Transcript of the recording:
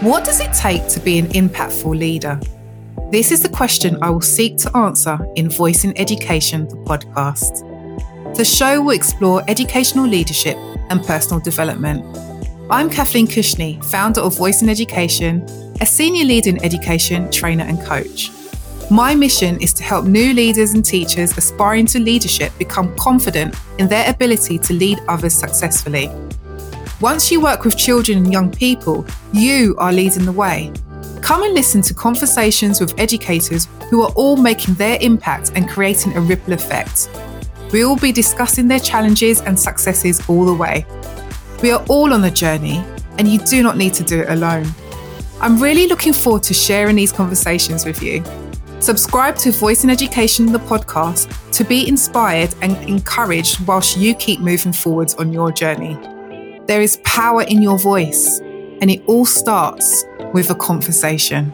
What does it take to be an impactful leader? This is the question I will seek to answer in Voice in Education, the podcast. The show will explore educational leadership and personal development. I'm Kathleen Cushney, founder of Voice in Education, a senior leader in education, trainer, and coach. My mission is to help new leaders and teachers aspiring to leadership become confident in their ability to lead others successfully. Once you work with children and young people, you are leading the way. Come and listen to conversations with educators who are all making their impact and creating a ripple effect. We will be discussing their challenges and successes all the way. We are all on a journey, and you do not need to do it alone. I'm really looking forward to sharing these conversations with you. Subscribe to Voice in Education, the podcast, to be inspired and encouraged whilst you keep moving forwards on your journey. There is power in your voice, and it all starts with a conversation.